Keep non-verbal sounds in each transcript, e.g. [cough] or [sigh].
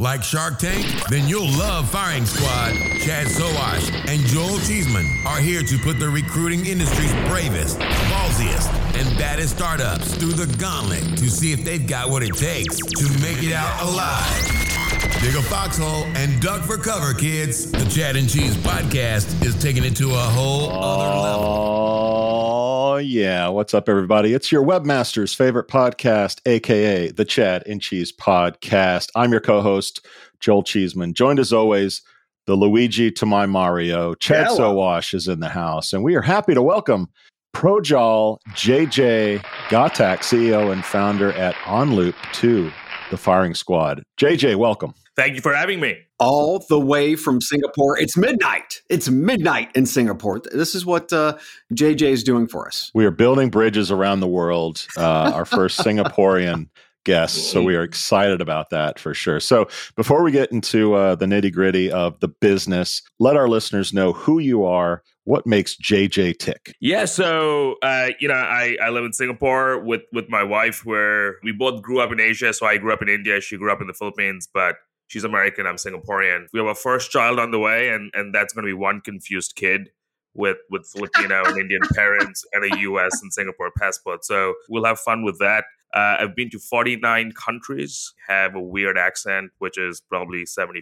Like Shark Tank? Then you'll love Firing Squad. Chad Sowash and Joel Cheeseman are here to put the recruiting industry's bravest, ballsiest, and baddest startups through the gauntlet to see if they've got what it takes to make it out alive. Dig a foxhole and duck for cover, kids. The Chad and Cheese podcast is taking it to a whole other level. Oh. Oh, yeah. What's up, everybody? It's your webmaster's favorite podcast, aka the Chad and Cheese podcast. I'm your co host, Joel Cheeseman, joined as always, the Luigi to my Mario. Chad Yeah, Sowash is in the house, and we are happy to welcome Projjal JJ Ghatak, CEO and founder at OnLoop to the Firing Squad. JJ, welcome. Thank you for having me. all the way from Singapore. It's midnight. It's midnight in Singapore. This is what uh, JJ is doing for us. We are building bridges around the world. Uh, our first Singaporean [laughs] guest, so we are excited about that for sure. So, before we get into uh, the nitty gritty of the business, let our listeners know who you are, what makes JJ tick. Yeah, so uh, you know, I, I live in Singapore with with my wife, where we both grew up in Asia. So I grew up in India, she grew up in the Philippines, but she's American, I'm Singaporean. We have a first child on the way, and and that's going to be one confused kid with with Filipino and Indian [laughs] parents and a U.S. and Singapore passport. So we'll have fun with that. Uh, I've been to 49 countries, have a weird accent, which is probably 75%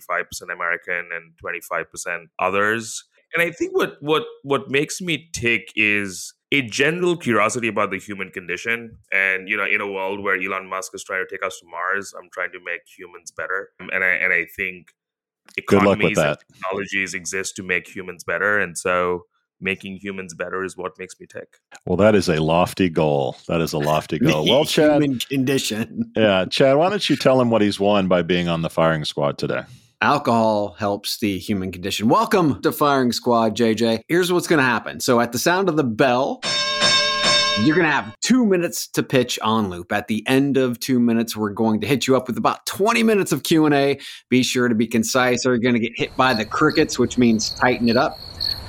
American and 25% others. And I think what what what makes me tick is a general curiosity about the human condition. And you know, in a world where Elon Musk is trying to take us to Mars, I'm trying to make humans better. Um, and I and I think Good luck with economies and technologies exist to make humans better. And so making humans better is what makes me tick. Well, that is a lofty goal. That is a lofty [laughs] goal. Well, Chad, Human condition. yeah, Chad, why don't you tell him what he's won by being on the firing squad today? Alcohol helps the human condition. Welcome to Firing Squad, JJ. Here's what's going to happen. So, at the sound of the bell, you're going to have two minutes to pitch OnLoop. At the end of two minutes, we're going to hit you up with about 20 minutes of Q&A. Be sure to be concise or you're going to get hit by the crickets, which means tighten it up.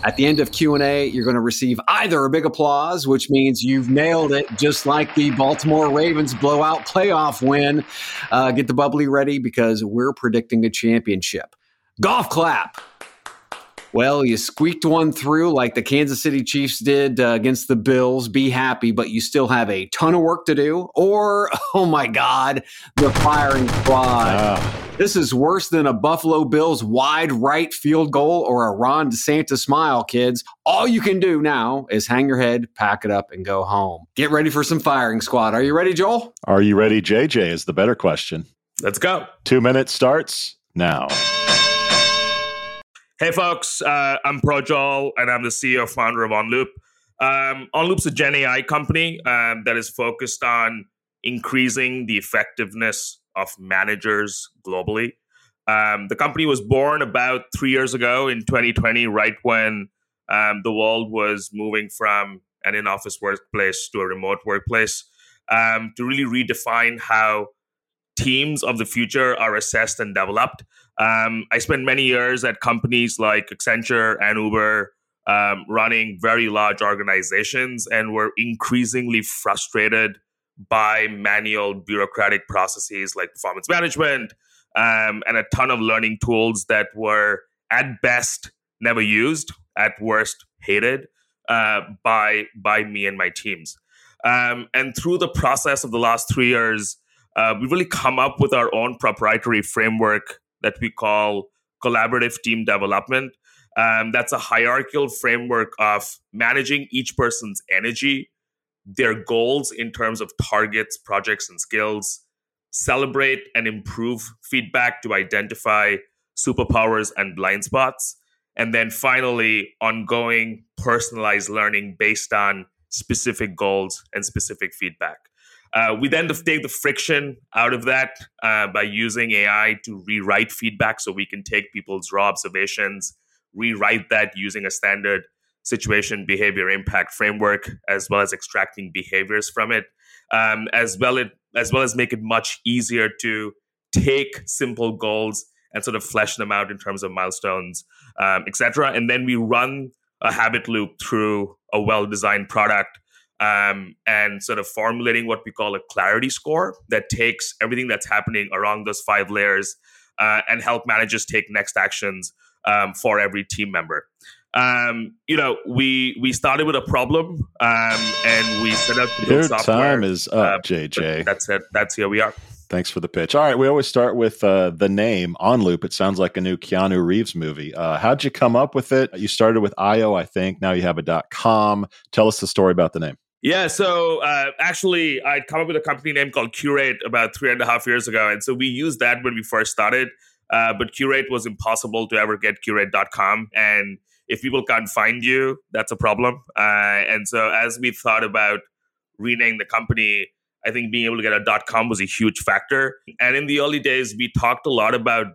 At the end of Q&A, you're going to receive either a big applause, which means you've nailed it, just like the Baltimore Ravens blowout playoff win. Uh, get the bubbly ready because we're predicting a championship. Golf clap. Well, you squeaked one through like the Kansas City Chiefs did uh, against the Bills. Be happy, but you still have a ton of work to do. Or, [laughs] oh my God, the firing squad. Ah, This is worse than a Buffalo Bills wide right field goal or a Ron DeSantis smile, kids. All you can do now is hang your head, pack it up, and go home. Get ready for some firing squad. Are you ready, Joel? are you ready, JJ? Is the better question. Let's go. Two minutes starts now. Hey, folks, uh, I'm Projjal, and I'm the CEO founder of OnLoop. Um, OnLoop's a Gen AI company um, that is focused on increasing the effectiveness of managers globally. Um, the company was born about three years ago in 2020, right when um, the world was moving from an in office workplace to a remote workplace um, to really redefine how teams of the future are assessed and developed. Um, I spent many years at companies like Accenture and Uber, um, running very large organizations, and were increasingly frustrated by manual bureaucratic processes like performance management um, and a ton of learning tools that were, at best, never used, at worst, hated uh, by by me and my teams. Um, and through the process of the last three years, uh, we've really come up with our own proprietary framework that we call collaborative team development. Um, that's a hierarchical framework of managing each person's energy, their goals in terms of targets, projects, and skills, celebrate and improve feedback to identify superpowers and blind spots, and then finally, ongoing personalized learning based on specific goals and specific feedback. Uh, we then take the friction out of that uh, by using AI to rewrite feedback so we can take people's raw observations, rewrite that using a standard situation behavior impact framework, as well as extracting behaviors from it, um, as, well it, as well as make it much easier to take simple goals and sort of flesh them out in terms of milestones, um, etc. And then we run a habit loop through a well designed product um, and sort of formulating what we call a clarity score that takes everything that's happening around those five layers uh, and help managers take next actions um, for every team member. Um, you know, we we started with a problem, um, and we set up Your software. time is up, Uh, JJ. That's it. That's here we are. Thanks for the pitch. All right, we always start with uh, the name OnLoop. It sounds like a new Keanu Reeves movie. Uh, how'd you come up with it? You started with IO, I think. Now you have a dot .com. Tell us the story about the name. Yeah, so uh, actually, I'd come up with a company name called Curate about three and a half years ago. And so we used that when we first started. Uh, but Curate was impossible to ever get curate.com. And if people can't find you, that's a problem. Uh, and so as we thought about renaming the company, I think being able to get a .com was a huge factor. And in the early days, we talked a lot about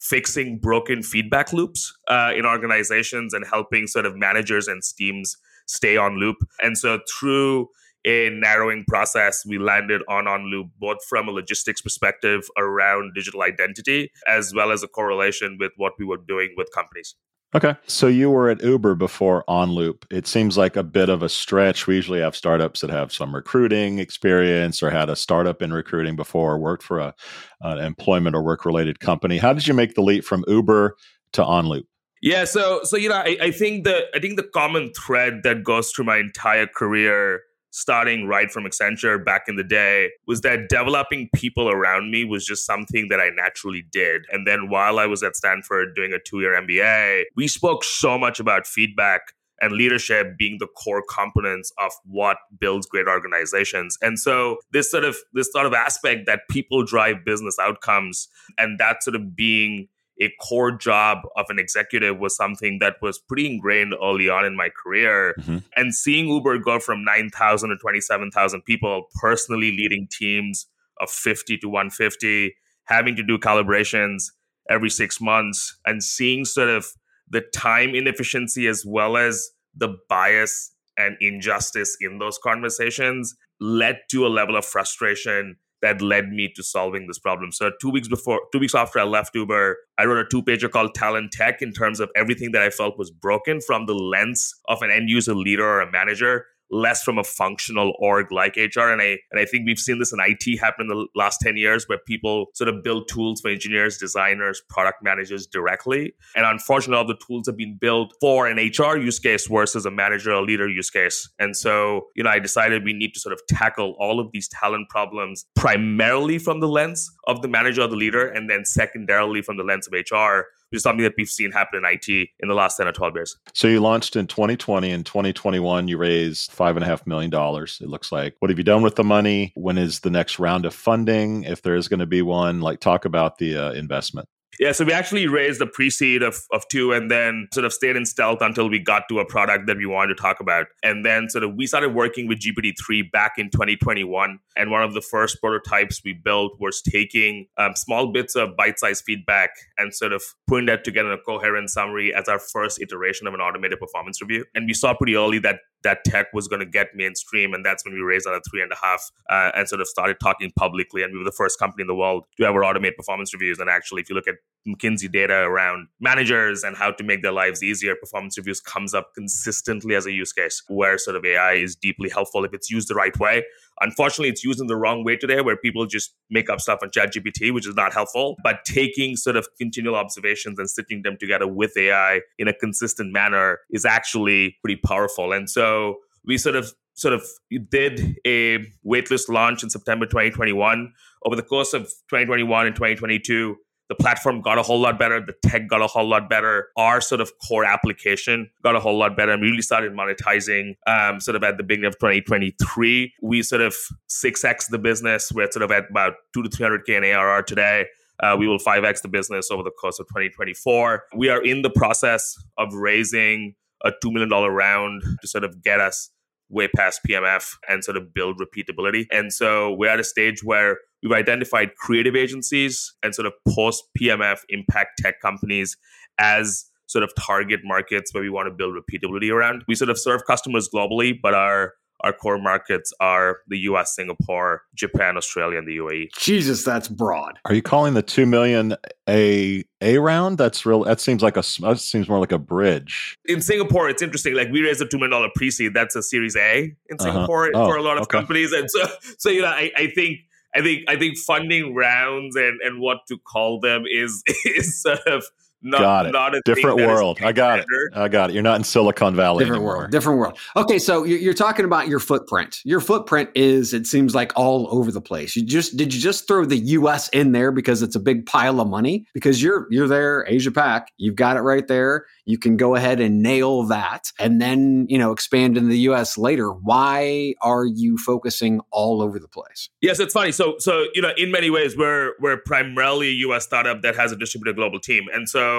fixing broken feedback loops uh, in organizations and helping sort of managers and teams stay on loop. And so through a narrowing process, we landed on OnLoop both from a logistics perspective around digital identity as well as a correlation with what we were doing with companies. Okay. So you were at Uber before OnLoop. It seems like a bit of a stretch. We usually have startups that have some recruiting experience or had a startup in recruiting before, or worked for a, an employment or work related company. How did you make the leap from Uber to OnLoop? Yeah, so so you know, I, I think the I think the common thread that goes through my entire career starting right from Accenture back in the day was that developing people around me was just something that I naturally did. And then while I was at Stanford doing a two year MBA, we spoke so much about feedback and leadership being the core components of what builds great organizations. And so this sort of this sort of aspect that people drive business outcomes and that sort of being a core job of an executive was something that was pretty ingrained early on in my career. Mm-hmm. And seeing Uber go from 9,000 to 27,000 people, personally leading teams of 50 to 150, having to do calibrations every six months, and seeing sort of the time inefficiency as well as the bias and injustice in those conversations led to a level of frustration that led me to solving this problem. So two weeks before, two weeks after I left Uber, I wrote a two pager called Talent Tech in terms of everything that I felt was broken from the lens of an end user leader or a manager less from a functional org like HR. And I and I think we've seen this in IT happen in the last 10 years where people sort of build tools for engineers, designers, product managers directly. And unfortunately, all the tools have been built for an HR use case versus a manager or leader use case. And so, you know, I decided we need to sort of tackle all of these talent problems primarily from the lens of the manager or the leader, and then secondarily from the lens of HR which is something that we've seen happen in IT in the last 10 or 12 years. So you launched in 2020. In 2021, you raised five and a half million dollars. It looks like. What have you done with the money? When is the next round of funding? If there is going to be one, like talk about the uh, investment. Yeah, so we actually raised a pre-seed of, of two and then sort of stayed in stealth until we got to a product that we wanted to talk about. And then sort of we started working with GPT-3 back in 2021. And one of the first prototypes we built was taking um, small bits of bite-sized feedback and sort of putting that together in a coherent summary as our first iteration of an automated performance review. And we saw pretty early that that tech was going to get mainstream. And that's when we raised another three and a half uh, and sort of started talking publicly. And we were the first company in the world to ever automate performance reviews. And actually, if you look at McKinsey data around managers and how to make their lives easier, performance reviews comes up consistently as a use case where sort of AI is deeply helpful if it's used the right way. Unfortunately, it's used in the wrong way today where people just make up stuff on ChatGPT, which is not helpful. But taking sort of continual observations and stitching them together with AI in a consistent manner is actually pretty powerful. And so we sort of sort of did a waitlist launch in September 2021. Over the course of 2021 and 2022, the platform got a whole lot better. The tech got a whole lot better. Our sort of core application got a whole lot better. And we really started monetizing um, sort of at the beginning of 2023. We sort of 6x the business. We're sort of at about two to 300K in ARR today. Uh, we will 5x the business over the course of 2024. We are in the process of raising a $2 million round to sort of get us way past PMF and sort of build repeatability. And so we're at a stage where we've identified creative agencies and sort of post PMF impact tech companies as sort of target markets where we want to build repeatability around. We sort of serve customers globally, but our our core markets are the US, Singapore, Japan, Australia, and the UAE. Jesus, that's broad. Are you calling the two million a a round? That's real. That seems like a. That seems more like a bridge. In Singapore, it's interesting. Like we raised a two million dollar pre seed. That's a Series A in Singapore uh-huh. oh, for a lot of okay. companies, and so so you know I, I think I think I think funding rounds and and what to call them is [laughs] is sort of not, got it. not a different world. I got it. I got it. You're not in Silicon Valley different anymore. world different world okay so you're, you're talking about your footprint your footprint is it seems like all over the place you just did you just throw the us in there because it's a big pile of money because you're you're there asia pac you've got it right there you can go ahead and nail that and then you know expand in the us later why are you focusing all over the place Yes, it's funny. So, so you know, in many ways, we're we're primarily a U.S. startup that has a distributed global team, and so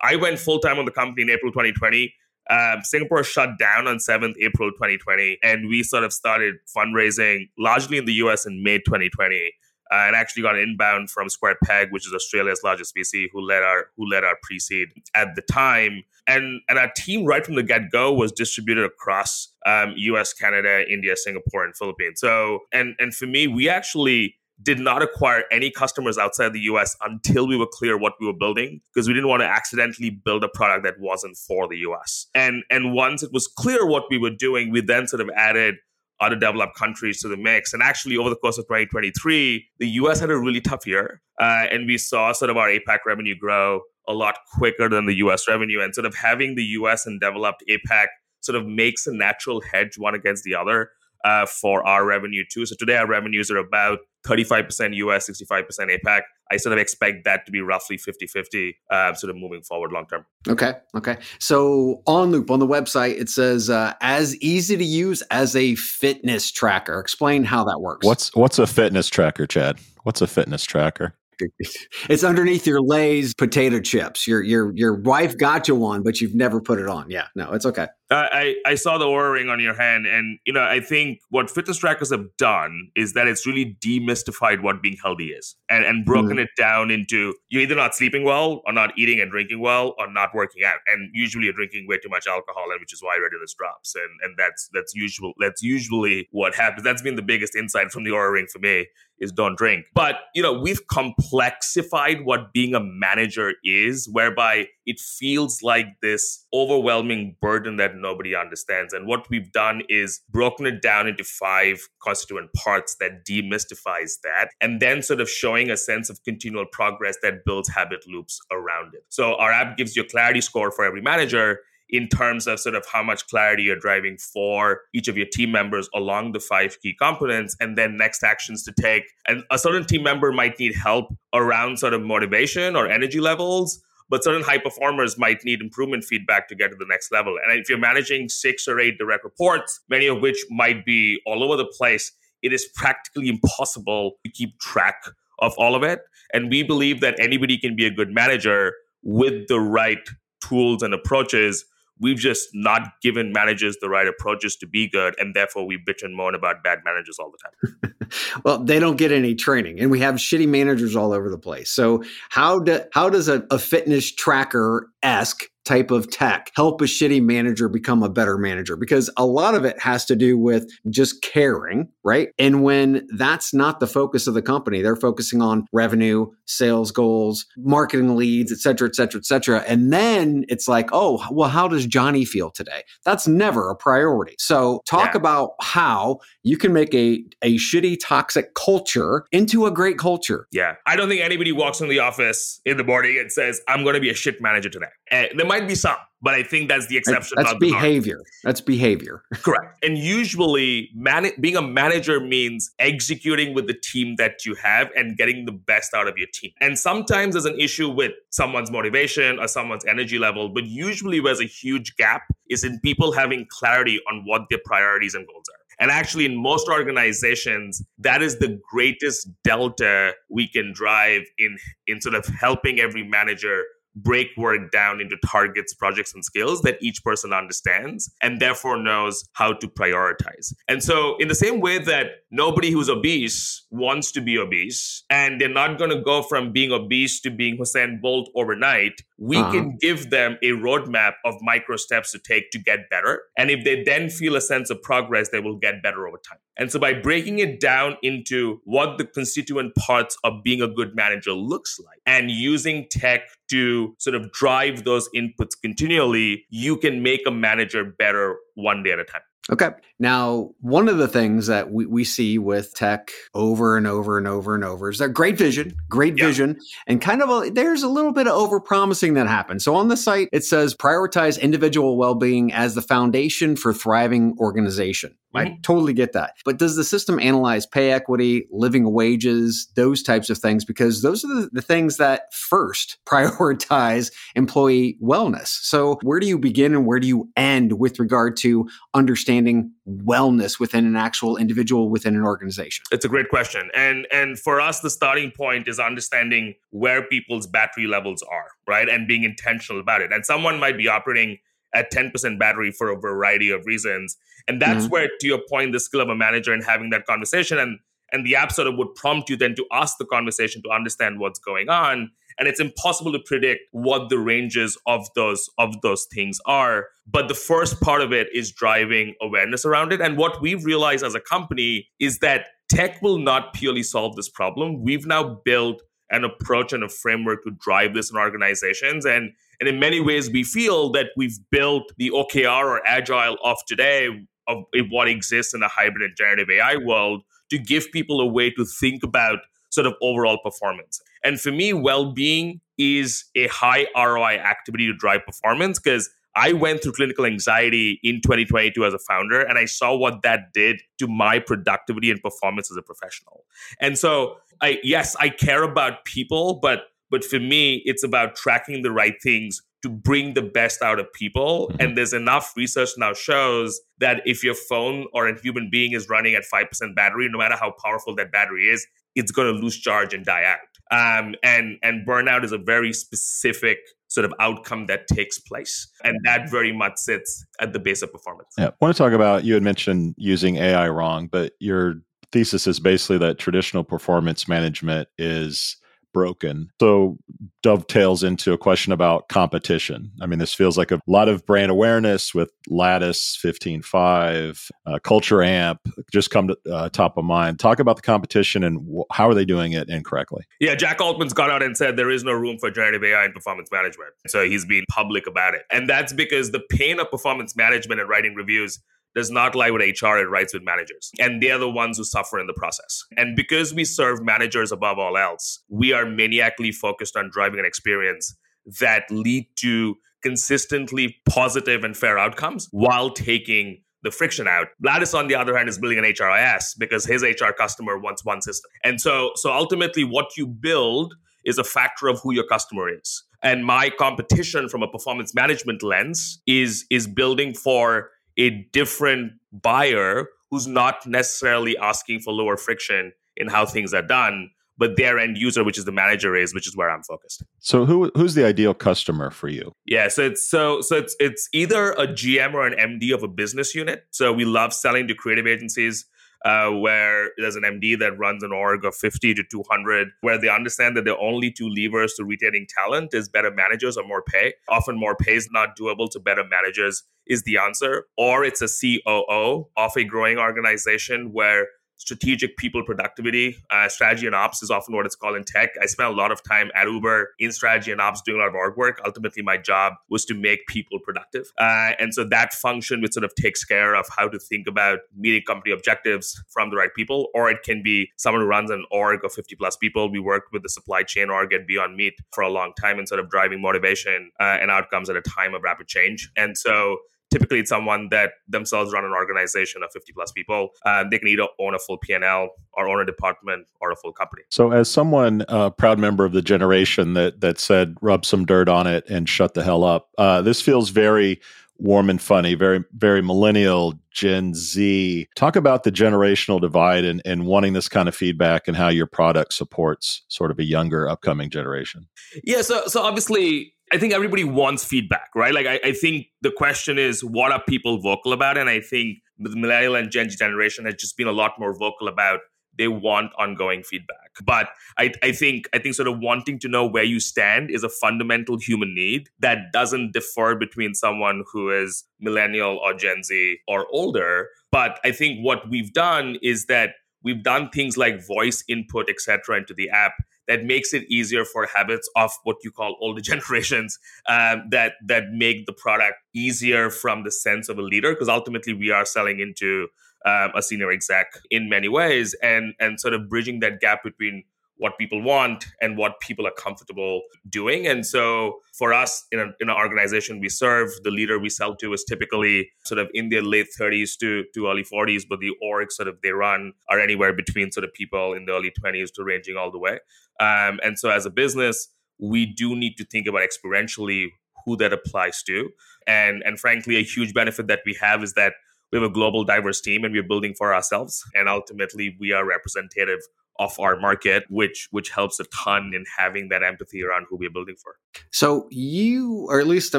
I went full time on the company in April 2020. Um, Singapore shut down on 7th April 2020, and we sort of started fundraising largely in the US in May 2020. Uh, and actually got an inbound from Square Peg, which is Australia's largest VC, who led our who led our pre-seed at the time. And and our team right from the get go was distributed across um, U.S., Canada, India, Singapore, and Philippines. So and and for me, we actually did not acquire any customers outside the US until we were clear what we were building because we didn't want to accidentally build a product that wasn't for the US. And and once it was clear what we were doing, we then sort of added other developed countries to the mix. And actually, over the course of 2023, the US had a really tough year. Uh, and we saw sort of our APAC revenue grow a lot quicker than the US revenue. And sort of having the US and developed APAC sort of makes a natural hedge one against the other uh, for our revenue too. So today our revenues are about 35% US, 65% APAC. I sort of expect that to be roughly 50 50, uh, sort of moving forward long term. Okay. Okay. So OnLoop on the website, it says uh, as easy to use as a fitness tracker. Explain how that works. What's what's a fitness tracker, Chad? What's a fitness tracker? [laughs] it's underneath your Lay's potato chips. Your your your wife got you one, but you've never put it on. Yeah. No, it's okay. I, I saw the Oura ring on your hand, and you know I think what fitness trackers have done is that it's really demystified what being healthy is, and and broken Mhm. it down into you're either not sleeping well, or not eating and drinking well, or not working out, and usually you're drinking way too much alcohol, and which is why readiness drops, and and that's that's usual. That's usually what happens. That's been the biggest insight from the Oura ring for me is don't drink. But you know we've complexified what being a manager is, whereby it feels like this overwhelming burden that nobody understands. And what we've done is broken it down into five constituent parts that demystifies that, and then sort of showing a sense of continual progress that builds habit loops around it. So our app gives you a clarity score for every manager in terms of sort of how much clarity you're driving for each of your team members along the five key components and then next actions to take and a certain team member might need help around sort of motivation or energy levels but certain high performers might need improvement feedback to get to the next level. And if you're managing six or eight direct reports, many of which might be all over the place, it is practically impossible to keep track of all of it. And we believe that anybody can be a good manager with the right tools and approaches. We've just not given managers the right approaches to be good, and therefore we bitch and moan about bad managers all the time. [laughs] well, they don't get any training, and we have shitty managers all over the place. So how do how does a, a fitness tracker esque type of tech help a shitty manager become a better manager? Because a lot of it has to do with just caring, right? And when that's not the focus of the company, they're focusing on revenue, sales goals, marketing leads, et cetera, et cetera, et cetera. And then it's like, oh, well, how does Johnny feel today? That's never a priority. So talk Yeah. about how you can make a, a shitty, toxic culture into a great culture. Yeah. I don't think anybody walks in the office in the morning and says, I'm going to be a shit manager today. Uh, there might be some, but I think that's the exception. That's not the norm. behavior. That's behavior. [laughs] Correct. And usually, man- being a manager means executing with the team that you have and getting the best out of your team. And sometimes there's an issue with someone's motivation or someone's energy level, but usually, where's a huge gap is in people having clarity on what their priorities and goals are. And actually, in most organizations, that is the greatest delta we can drive in, in sort of helping every manager break work down into targets, projects, and skills that each person understands and therefore knows how to prioritize. And so, in the same way that nobody who's obese wants to be obese, and they're not going to go from being obese to being Usain Bolt overnight, we Uh-huh. can give them a roadmap of micro steps to take to get better. And if they then feel a sense of progress, they will get better over time. And so, by breaking it down into what the constituent parts of being a good manager looks like and using tech to sort of drive those inputs continually, you can make a manager better one day at a time. Okay. Now, one of the things that we, we see with tech over and over and over and over is that great vision, great Yeah. vision, and kind of a, there's a little bit of over promising that happens. So on the site, it says prioritize individual well being as the foundation for thriving organization. I Mhm. totally get that. But does the system analyze pay equity, living wages, those types of things? Because those are the, the things that first [laughs] prioritize employee wellness. So, where do you begin and where do you end with regard to understanding wellness within an actual individual within an organization? It's a great question. And and for us the starting point is understanding where people's battery levels are, right? And being intentional about it. And someone might be operating at 10% battery for a variety of reasons. And that's Mhm. where to your point the skill of a manager and having that conversation and and the app sort of would prompt you then to ask the conversation to understand what's going on. And it's impossible to predict what the ranges of those of those things are. But the first part of it is driving awareness around it. And what we've realized as a company is that tech will not purely solve this problem. We've now built an approach and a framework to drive this in organizations. And and in many ways we feel that we've built the okr or agile of today of what exists in a hybrid and generative ai world to give people a way to think about sort of overall performance. And for me, well being is a high ROI activity to drive performance because I went through clinical anxiety in 2022 as a founder, and I saw what that did to my productivity and performance as a professional. And so, I yes, I care about people, but but for me, it's about tracking the right things to bring the best out of people. Mhm. And there's enough research now shows that if your phone or a human being is running at 5% battery, no matter how powerful that battery is, it's going to lose charge and die out. Um, and and burnout is a very specific sort of outcome that takes place, and that very much sits at the base of performance. Yeah. I want to talk about you had mentioned using AI wrong, but your thesis is basically that traditional performance management is broken. So dovetails into a question about competition. I mean, this feels like a lot of brand awareness with Lattice 15five, uh, Culture Amp just come to uh, top of mind. Talk about the competition and how are they doing it incorrectly? Yeah, Jack Altman's gone out and said there is no room for generative AI in performance management. So he's been public about it. And that's because the pain of performance management and writing reviews does not lie with HR, it writes with managers. And they're the ones who suffer in the process. And because we serve managers above all else, we are maniacally focused on driving an experience that lead to consistently positive and fair outcomes while taking the friction out. Lattice, on the other hand, is building an HRIS because his HR customer wants one system. And so, so ultimately, what you build is a factor of who your customer is. And my competition from a performance management lens is is building for a different buyer who's not necessarily asking for lower friction in how things are done, but their end user, which is the manager, is, which is where I'm focused. So who who's the ideal customer for you? Yeah, so it's so so it's it's either a GM or an MD of a business unit. So we love selling to creative agencies uh, where there's an MD that runs an org of 50 to 200, where they understand that the only two levers to retaining talent is better managers or more pay. Often more pay is not doable, to better managers is the answer. Or it's a COO of a growing organization where strategic people productivity, uh, strategy and ops is often what it's called in tech. I spent a lot of time at Uber in strategy and ops doing a lot of org work. Ultimately, my job was to make people productive. Uh, and so that function, which sort of takes care of how to think about meeting company objectives from the right people, or it can be someone who runs an org of 50 plus people. We worked with the supply chain org at Beyond Meat for a long time and sort of driving motivation uh, and outcomes at a time of rapid change. And so typically it's someone that themselves run an organization of 50 plus people um, they can either own a full p&l or own a department or a full company So, as someone, a uh, proud member of the generation that that said, "Rub some dirt on it and shut the hell up," uh, this feels very warm and funny, very very millennial, Gen Z. Talk about the generational divide and, and wanting this kind of feedback and how your product supports sort of a younger, upcoming generation. yeah so so obviously I think everybody wants feedback, right? Like, I, I, think the question is, what are people vocal about? And I think the millennial and Gen Z generation has just been a lot more vocal about they want ongoing feedback. But I, I think I think sort of wanting to know where you stand is a fundamental human need that doesn't differ between someone who is millennial or Gen Z or older. But I think what we've done is that we've done things like voice input, etc., into the app that makes it easier for habits of what you call older [laughs] generations um, that that make the product easier from the sense of a leader because ultimately we are selling into um, a senior exec in many ways and and sort of bridging that gap between what people want and what people are comfortable doing. And so for us in, a, in an organization we serve, the leader we sell to is typically sort of in their late 30s to, to early 40s, but the org sort of they run are anywhere between sort of people in the early 20s to ranging all the way. Um, and so as a business, we do need to think about experientially who that applies to. And, and frankly, a huge benefit that we have is that we have a global diverse team and we're building for ourselves. And ultimately, we are representative of our market, which which helps a ton in having that empathy around who we're building for. So you, or at least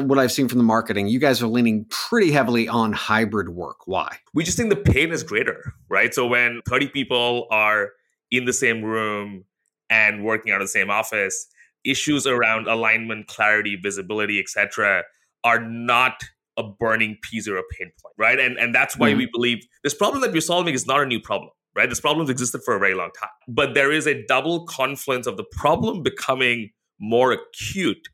what I've seen from the marketing, you guys are leaning pretty heavily on hybrid work. Why? We just think the pain is greater, right? So when 30 people are in the same room and working out of the same office, issues around alignment, clarity, visibility, etc., are not a burning piece or a pain point, right? And and that's why mm-hmm. we believe this problem that we're solving is not a new problem right? This problem's existed for a very long time. But there is a double confluence of the problem becoming more acute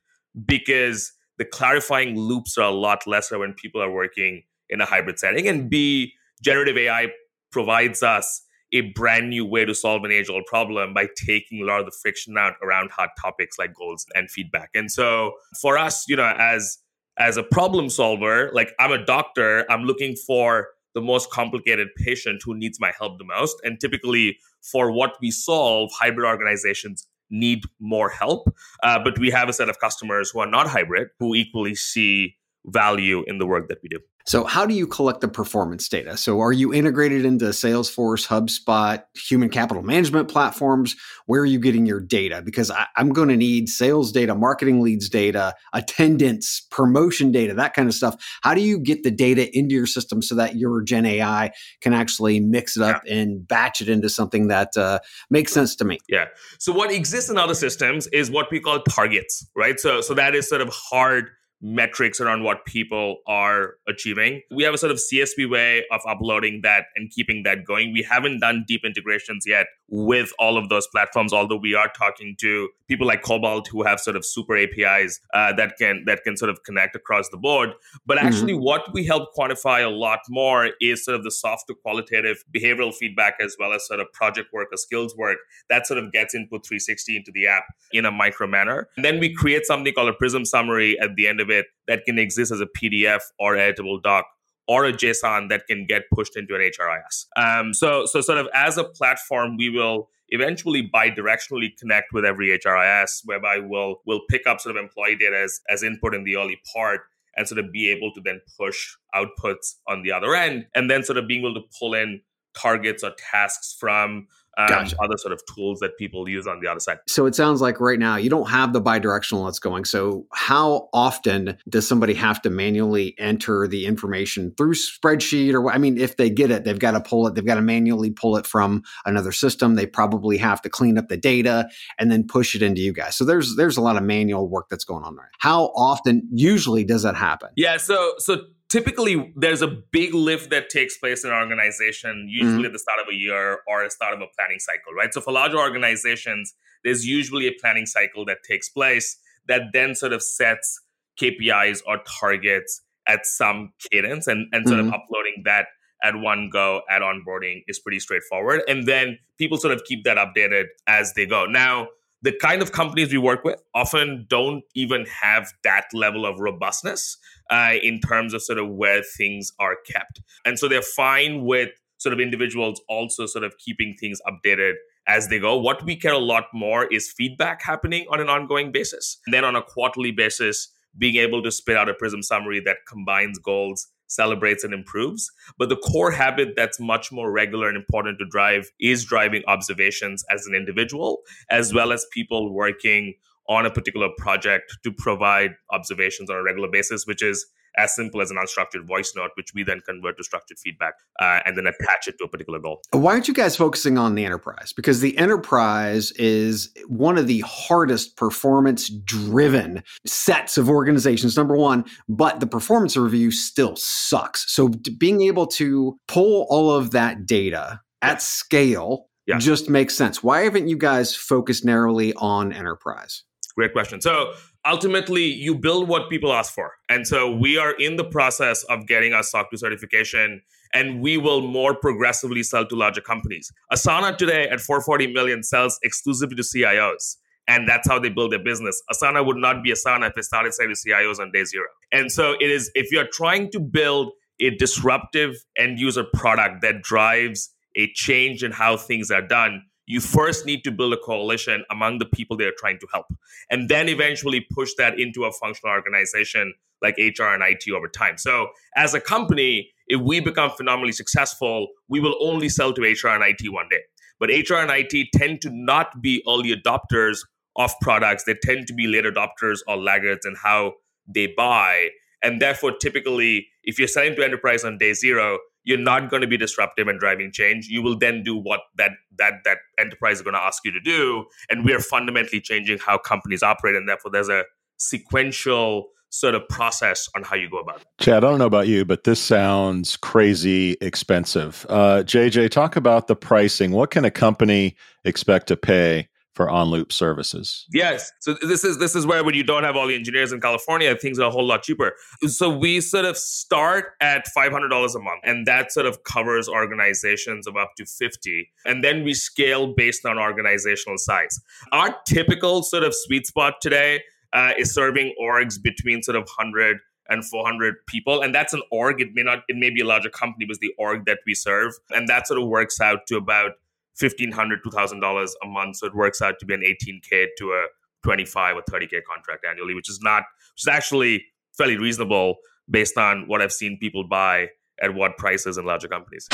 because the clarifying loops are a lot lesser when people are working in a hybrid setting. And B, generative AI provides us a brand new way to solve an age old problem by taking a lot of the friction out around hard topics like goals and feedback. And so for us, you know, as as a problem solver, like I'm a doctor, I'm looking for the most complicated patient who needs my help the most. And typically, for what we solve, hybrid organizations need more help. Uh, but we have a set of customers who are not hybrid who equally see value in the work that we do. So, how do you collect the performance data? So, are you integrated into Salesforce, HubSpot, human capital management platforms? Where are you getting your data? Because I, am going to need sales data, marketing leads data, attendance, promotion data, that kind of stuff. How do you get the data into your system so that your Gen AI can actually mix it up yeah. and batch it into something that uh, makes sense to me? Yeah. So, what exists in other systems is what we call targets, right? So, so that is sort of hard metrics around what people are achieving. We have a sort of CSV way of uploading that and keeping that going. We haven't done deep integrations yet with all of those platforms, although we are talking to people like Cobalt who have sort of super APIs uh, that can that can sort of connect across the board. But mm-hmm. actually, mm-hmm. what we help quantify a lot more is sort of the soft to qualitative behavioral feedback as well as sort of project work or skills work that sort of gets input 360 into the app in a micro manner. And then we create something called a Prism summary at the end of it that can exist as a PDF or editable doc or a JSON that can get pushed into an HRIS. Um, so, so sort of as a platform, we will eventually bidirectionally connect with every HRIS, whereby we'll we'll pick up sort of employee data as, as input in the early part and sort of be able to then push outputs on the other end, and then sort of being able to pull in targets or tasks from um, gotcha. other sort of tools that people use on the other side. So it sounds like right now you don't have the bidirectional that's going. So how often does somebody have to manually enter the information through spreadsheet or I mean, if they get it, they've got to pull it, they've got to manually pull it from another system. They probably have to clean up the data and then push it into you guys. So there's there's a lot of manual work that's going on there. How often usually does that happen? Yeah, so so typically there's a big lift that takes place in an organization usually mm-hmm. at the start of a year or at the start of a planning cycle right so for larger organizations there's usually a planning cycle that takes place that then sort of sets kpis or targets at some cadence and, and sort mm-hmm. of uploading that at one go at onboarding is pretty straightforward and then people sort of keep that updated as they go now the kind of companies we work with often don't even have that level of robustness uh, in terms of sort of where things are kept. And so they're fine with sort of individuals also sort of keeping things updated as they go. What we care a lot more is feedback happening on an ongoing basis. And then on a quarterly basis, being able to spit out a Prism summary that combines goals celebrates and improves. But the core habit that's much more regular and important to drive is driving observations as an individual, as well as people working on a particular project to provide observations on a regular basis, which is as simple as an unstructured voice note, which we then convert to structured feedback uh, and then attach it to a particular goal. Why aren't you guys focusing on the enterprise? Because the enterprise is one of the hardest performance driven sets of organizations, number one, but the performance review still sucks. So being able to pull all of that data at scale Yeah. just makes sense. Why haven't you guys focused narrowly on enterprise? Great question. So ultimately, you build what people ask for. And so we are in the process of getting our SOC 2 certification, and we will more progressively sell to larger companies. Asana today at 440 million sells exclusively to CIOs. And that's how they build their business. Asana would not be Asana if they started selling to CIOs on day zero. And so it is, if you're trying to build a disruptive end user product that drives a change in how things are done, you first need to build a coalition among the people they're trying to help. And then eventually push that into a functional organization like HR and IT over time. So as a company, if we become phenomenally successful, we will only sell to HR and IT one day. But HR and IT tend to not be early adopters of products. They tend to be late adopters or laggards in how they buy. And therefore, typically, if you're selling to enterprise on day zero, you're not going to be disruptive and driving change. You will then do what that that that enterprise is going to ask you to do. And we are fundamentally changing how companies operate. And therefore, there's a sequential sort of process on how you go about it. Chad, I don't know about you, but this sounds crazy expensive. Uh, JJ, talk about the pricing. What can a company expect to pay for OnLoop services? Yes. So this is this is where when you don't have all the engineers in California, things are a whole lot cheaper. So we sort of start at five hundred dollars a month, and that sort of covers organizations of up to fifty, and then we scale based on organizational size. Our typical sort of sweet spot today uh, is serving orgs between sort of hundred and 400 people and that's an org it may not it may be a larger company but the org that we serve and that sort of works out to about $1500 $2000 a month so it works out to be an 18k to a 25 or 30k contract annually which is not which is actually fairly reasonable based on what i've seen people buy at what prices in larger companies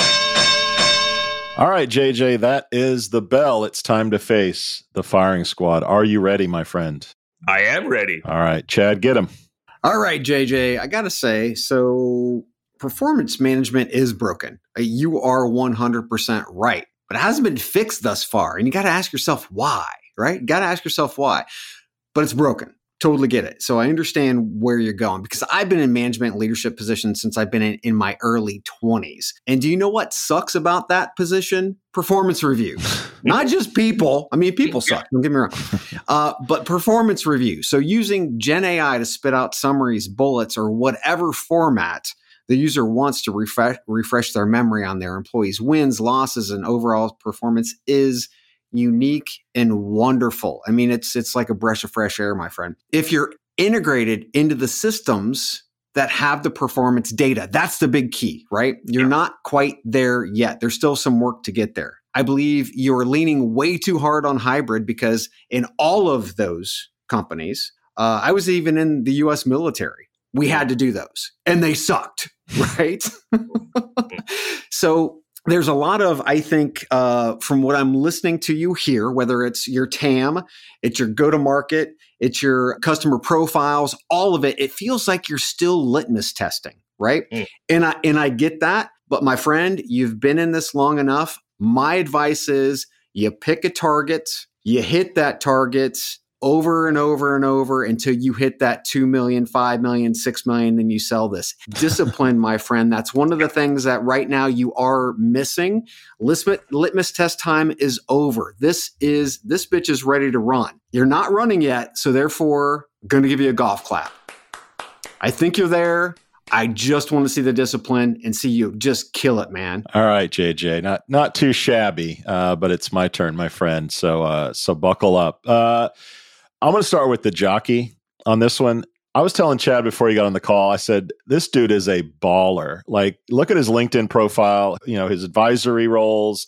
All right, JJ, that is the bell. It's time to face the firing squad. Are you ready, my friend? i am ready All right, Chad, get him. All right, JJ, I got to say, so performance management is broken. Uh, You are 100% right, but it hasn't been fixed thus far. And you got to ask yourself why, right? You got to ask yourself why. But it's broken. Totally get it. So I understand where you're going because I've been in management leadership positions since I've been in, in my early 20s. And do you know what sucks about that position? Performance review. [laughs] Not just people. I mean, people suck. Don't get me wrong. [laughs] Uh, but performance review. So using Gen AI to spit out summaries, bullets, or whatever format the user wants to refresh refresh their memory on their employees' wins, losses, and overall performance is unique and wonderful. I mean, it's it's like a breath of fresh air, my friend. If you're integrated into the systems that have the performance data, that's the big key, right? You're Yeah. not quite there yet. There's still some work to get there. I believe you're leaning way too hard on hybrid because in all of those companies, uh, I was even in the US military. We had to do those and they sucked, [laughs] right? so there's a lot of, I think, uh, from what I'm listening to you here, whether it's your TAM, it's your go to market, it's your customer profiles, all of it, it feels like you're still litmus testing, right? Mm. And I and I get that, but my friend, you've been in this long enough. My advice is you pick a target, you hit that target over and over and over until you hit that 2 million, 5 million, 6 million, then you sell this. Discipline, my friend. That's one of the things that right now you are missing. Litmus, litmus test time is over. This is this bitch is ready to run. You're not running yet, so therefore, going to give you a golf clap. I think you're there. I just want to see the discipline and see you just kill it, man. All right, JJ, not not too shabby, uh, but it's my turn, my friend. So uh, so buckle up. Uh, I'm going to start with the jockey on this one. I was telling Chad before he got on the call. I said this dude is a baller. Like, look at his LinkedIn profile. You know his advisory roles,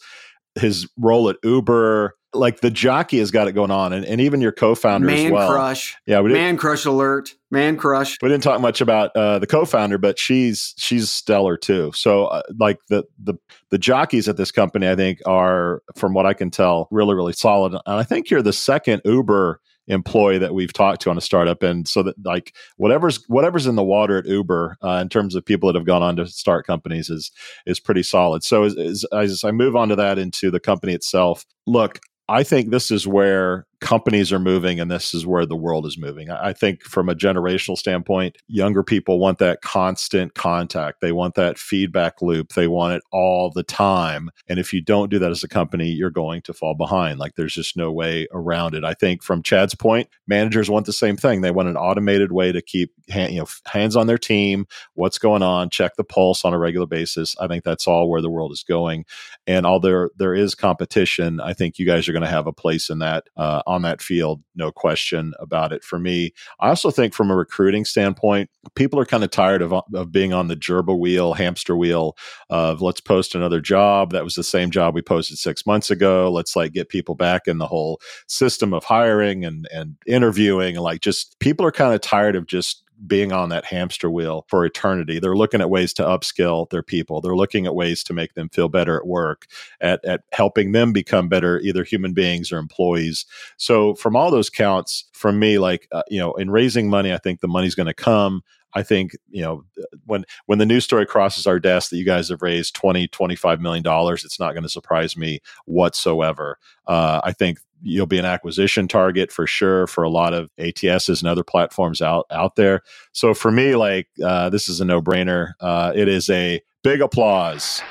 his role at Uber. Like the jockey has got it going on, and, and even your co-founder Man as well. crush. Yeah, we Man crush alert. Man crush. we didn't talk much about uh, the co-founder, but she's she's stellar too. So, uh, like the the the jockeys at this company, I think are, from what I can tell, really really solid. And I think you're the second Uber employee that we've talked to on a startup, and so that like whatever's whatever's in the water at Uber uh, in terms of people that have gone on to start companies is is pretty solid. So as, as, as I move on to that into the company itself, look. I think this is where companies are moving and this is where the world is moving. I, think from a generational standpoint, younger people want that constant contact. They want that feedback loop. They want it all the time. And if you don't do that as a company, you're going to fall behind. Like there's just no way around it. I think from Chad's point, managers want the same thing. They want an automated way to keep hand, you know hands on their team, what's going on, check the pulse on a regular basis. I think that's all where the world is going. And although there there is competition, I think you guys are going to have a place in that uh, on that field, no question about it. For me, I also think from a recruiting standpoint, people are kind of tired of of being on the gerbil wheel, hamster wheel of let's post another job. That was the same job we posted six months ago. Let's like get people back in the whole system of hiring and and interviewing and like just people are kind of tired of just being on that hamster wheel for eternity. They're looking at ways to upskill their people. They're looking at ways to make them feel better at work, at, at helping them become better, either human beings or employees. So, from all those counts, from me, like, uh, you know, in raising money, I think the money's going to come. I think, you know, when when the news story crosses our desk that you guys have raised 20, 25 million dollars, it's not going to surprise me whatsoever. Uh, I think you'll be an acquisition target for sure for a lot of ATSs and other platforms out out there. So for me, like uh, this is a no brainer. Uh, it is a big applause,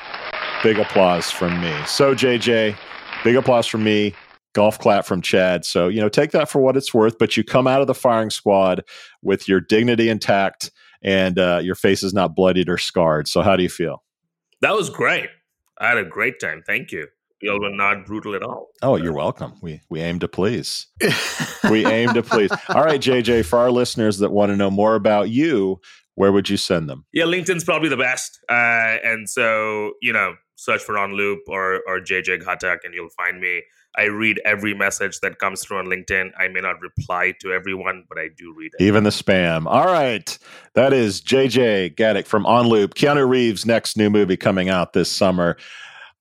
big applause from me. So JJ, big applause from me. Golf clap from Chad. So you know, take that for what it's worth. But you come out of the firing squad with your dignity intact and uh, your face is not bloodied or scarred. So how do you feel? That was great. I had a great time. Thank you you were not brutal at all. Oh, you're welcome. We we aim to please. [laughs] we aim to please. All right, JJ, for our listeners that want to know more about you, where would you send them? Yeah, LinkedIn's probably the best. Uh, and so, you know, search for OnLoop or or JJ Ghatak and you'll find me. I read every message that comes through on LinkedIn. I may not reply to everyone, but I do read it. Even the spam. All right. That is JJ Ghatak from OnLoop. Keanu Reeves' next new movie coming out this summer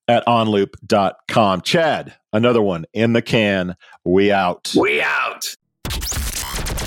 at onloop.com. Chad, another one in the can. We out. We out.